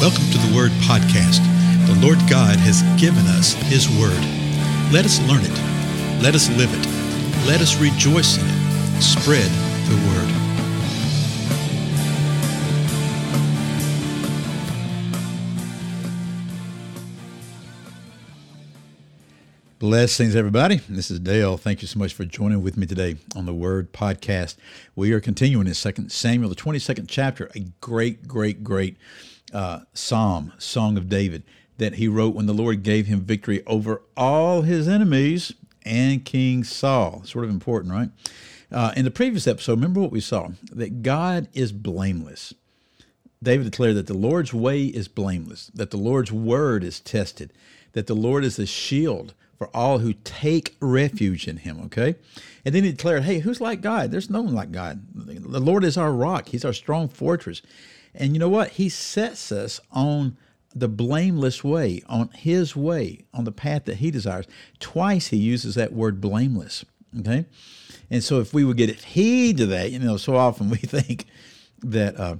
Welcome to the Word Podcast. The Lord God has given us His Word. Let us learn it. Let us live it. Let us rejoice in it. Spread the Word. Blessings, everybody. This is Dale. Thank you so much for joining with me today on the Word Podcast. We are continuing in Second Samuel, the 22nd chapter, a great, great, great uh, psalm, Song of David, that he wrote when the Lord gave him victory over all his enemies and King Saul. Sort of important, right? Uh, in the previous episode, remember what we saw that God is blameless. David declared that the Lord's way is blameless, that the Lord's word is tested, that the Lord is a shield for all who take refuge in him, okay? And then he declared, hey, who's like God? There's no one like God. The Lord is our rock, He's our strong fortress. And you know what? He sets us on the blameless way, on his way, on the path that he desires. Twice he uses that word blameless. Okay. And so if we would get heed to that, you know, so often we think that uh,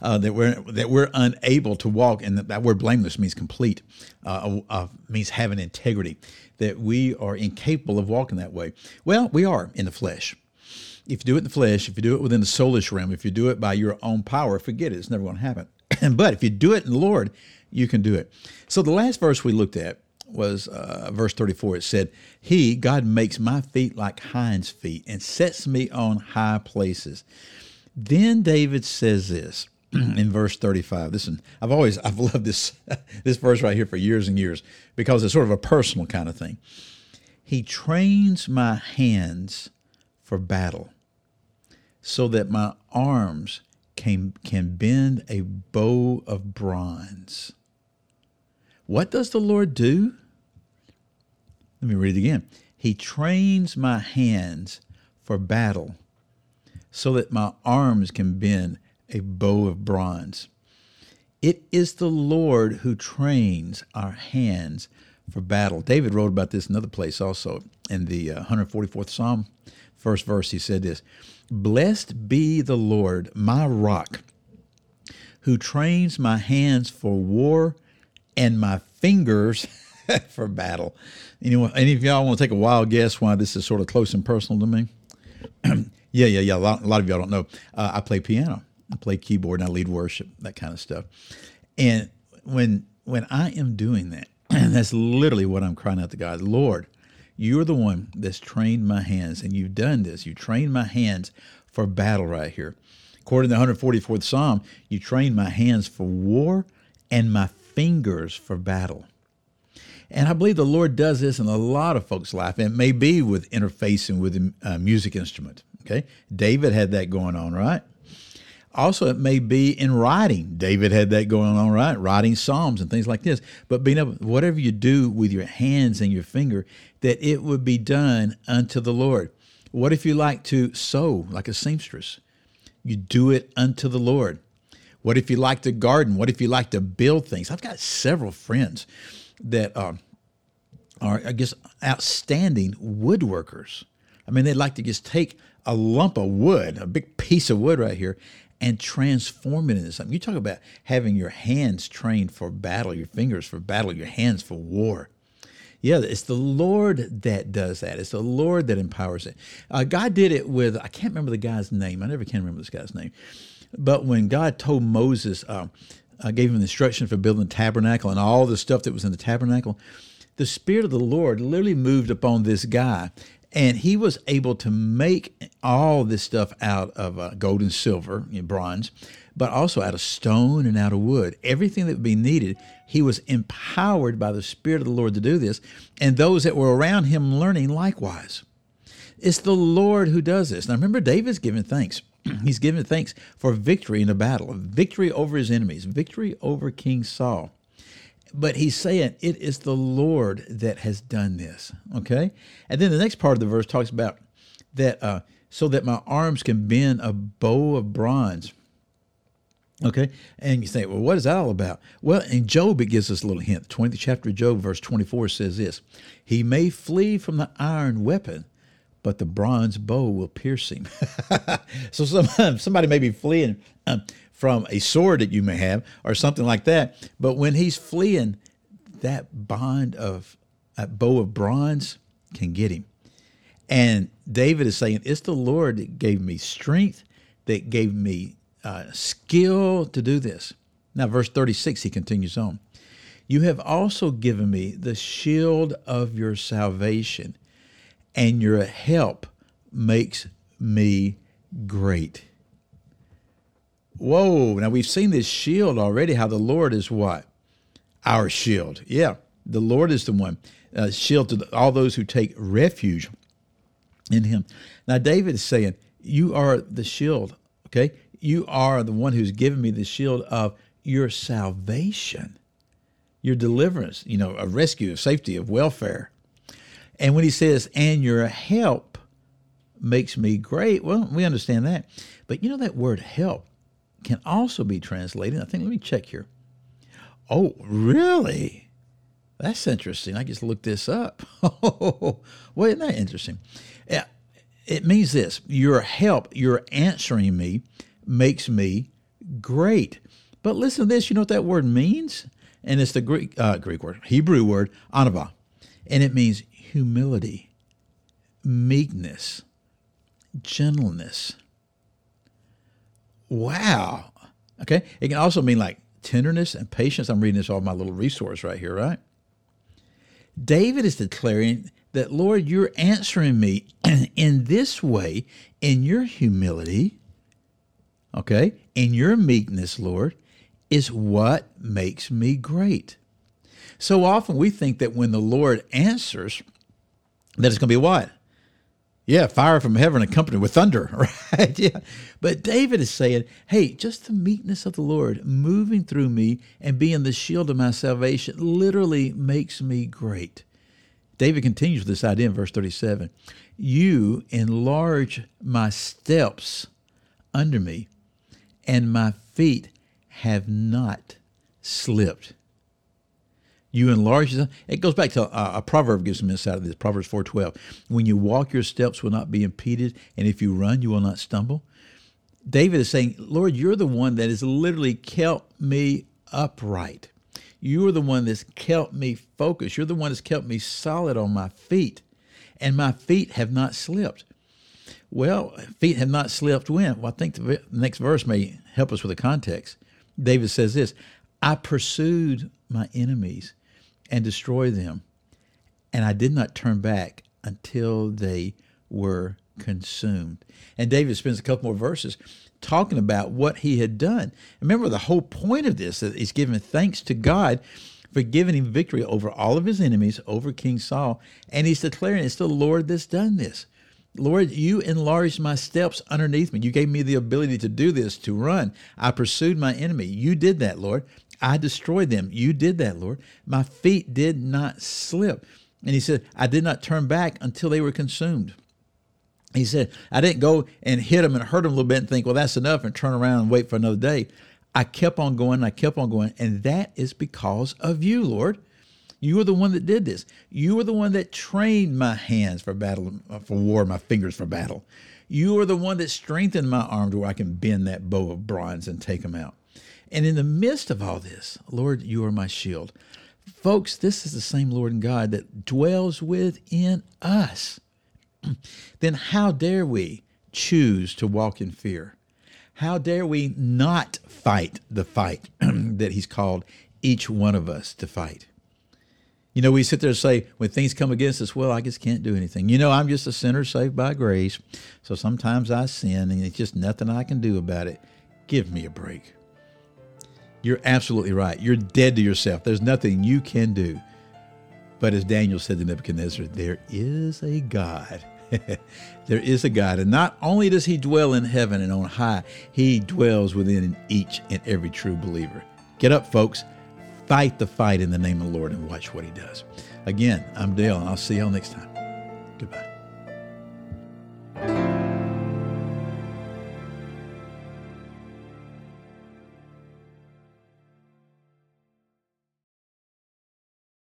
uh, that we're that we're unable to walk, and that, that word blameless means complete, uh, uh, means having integrity, that we are incapable of walking that way. Well, we are in the flesh if you do it in the flesh, if you do it within the soulish realm, if you do it by your own power, forget it. It's never going to happen. but if you do it in the Lord, you can do it. So the last verse we looked at was uh, verse 34. It said, He, God, makes my feet like hinds' feet and sets me on high places. Then David says this in verse 35. Listen, I've always I've loved this this verse right here for years and years because it's sort of a personal kind of thing. He trains my hands for battle, so that my arms can, can bend a bow of bronze. What does the Lord do? Let me read it again. He trains my hands for battle, so that my arms can bend a bow of bronze. It is the Lord who trains our hands for battle. David wrote about this another place also in the uh, 144th Psalm first verse, he said this Blessed be the Lord, my rock, who trains my hands for war and my fingers for battle. Anyone, any of y'all want to take a wild guess why this is sort of close and personal to me? yeah, yeah, yeah. A lot, a lot, of y'all don't know. Uh, I play piano, I play keyboard, and I lead worship, that kind of stuff. And when when I am doing that, and that's literally what I'm crying out to God, Lord, you're the one that's trained my hands, and you've done this. You trained my hands for battle right here. According to the 144th Psalm, you trained my hands for war and my fingers for battle. And I believe the Lord does this in a lot of folks' life. And it may be with interfacing with a music instrument. Okay. David had that going on, right? Also, it may be in writing. David had that going on, right? Writing psalms and things like this. But being able, whatever you do with your hands and your finger, that it would be done unto the Lord. What if you like to sew like a seamstress? You do it unto the Lord. What if you like to garden? What if you like to build things? I've got several friends that are, are I guess, outstanding woodworkers. I mean, they like to just take a lump of wood, a big piece of wood right here, and transform it into something. You talk about having your hands trained for battle, your fingers for battle, your hands for war. Yeah, it's the Lord that does that. It's the Lord that empowers it. Uh, God did it with, I can't remember the guy's name. I never can remember this guy's name. But when God told Moses, uh, uh, gave him instruction for building the tabernacle and all the stuff that was in the tabernacle, the Spirit of the Lord literally moved upon this guy and he was able to make all this stuff out of uh, gold and silver, you know, bronze, but also out of stone and out of wood. Everything that would be needed, he was empowered by the Spirit of the Lord to do this, and those that were around him learning likewise. It's the Lord who does this. Now remember, David's giving thanks. He's giving thanks for victory in a battle, victory over his enemies, victory over King Saul but he's saying it is the Lord that has done this. Okay, and then the next part of the verse talks about that uh, so that my arms can bend a bow of bronze. Okay, and you think, well, what is that all about? Well, in Job, it gives us a little hint. The 20th chapter of Job, verse 24 says this He may flee from the iron weapon, but the bronze bow will pierce him. so some, somebody may be fleeing um, from a sword that you may have or something like that. But when he's fleeing, that bond of that bow of bronze can get him. And David is saying, It's the Lord that gave me strength, that gave me uh, skill to do this. Now, verse 36, he continues on. You have also given me the shield of your salvation, and your help makes me great. Whoa. Now, we've seen this shield already, how the Lord is what? Our shield. Yeah, the Lord is the one. Uh, shield to all those who take refuge in him. Now, David is saying, You are the shield, okay? You are the one who's given me the shield of your salvation, your deliverance, you know, a rescue, of safety, of welfare. And when he says, and your help makes me great, well, we understand that. But you know, that word help can also be translated. I think, let me check here. Oh, really? That's interesting. I just looked this up. well, isn't that interesting? It means this your help, your answering me, makes me great. But listen to this. You know what that word means? And it's the Greek, uh, Greek word, Hebrew word, anava. And it means humility, meekness, gentleness. Wow. Okay. It can also mean like tenderness and patience. I'm reading this off my little resource right here, right? David is declaring that, Lord, you're answering me in this way, in your humility, okay, in your meekness, Lord, is what makes me great. So often we think that when the Lord answers, that it's going to be what? Yeah, fire from heaven accompanied with thunder, right? yeah. But David is saying, hey, just the meekness of the Lord moving through me and being the shield of my salvation literally makes me great. David continues with this idea in verse 37 You enlarge my steps under me, and my feet have not slipped. You enlarge them. It goes back to a, a proverb gives some insight of this. Proverbs four twelve. When you walk, your steps will not be impeded, and if you run, you will not stumble. David is saying, Lord, you're the one that has literally kept me upright. You are the one that's kept me focused. You're the one that's kept me solid on my feet, and my feet have not slipped. Well, feet have not slipped when? Well, I think the next verse may help us with the context. David says this I pursued my enemies and destroyed them, and I did not turn back until they were consumed. And David spends a couple more verses talking about what he had done. Remember, the whole point of this is he's giving thanks to God for giving him victory over all of his enemies, over King Saul, and he's declaring it's the Lord that's done this. Lord, you enlarged my steps underneath me. You gave me the ability to do this, to run. I pursued my enemy. You did that, Lord. I destroyed them. You did that, Lord. My feet did not slip. And he said, I did not turn back until they were consumed. He said, I didn't go and hit them and hurt them a little bit and think, well, that's enough and turn around and wait for another day. I kept on going. I kept on going. And that is because of you, Lord. You were the one that did this. You were the one that trained my hands for battle, uh, for war, my fingers for battle. You are the one that strengthened my arm to where I can bend that bow of bronze and take them out. And in the midst of all this, Lord, you are my shield. Folks, this is the same Lord and God that dwells within us. then how dare we choose to walk in fear? How dare we not fight the fight that He's called each one of us to fight? You know, we sit there and say, when things come against us, well, I just can't do anything. You know, I'm just a sinner saved by grace. So sometimes I sin and it's just nothing I can do about it. Give me a break. You're absolutely right. You're dead to yourself. There's nothing you can do. But as Daniel said to Nebuchadnezzar, there is a God. there is a God. And not only does he dwell in heaven and on high, he dwells within each and every true believer. Get up, folks. Fight the fight in the name of the Lord and watch what he does. Again, I'm Dale, and I'll see y'all next time. Goodbye.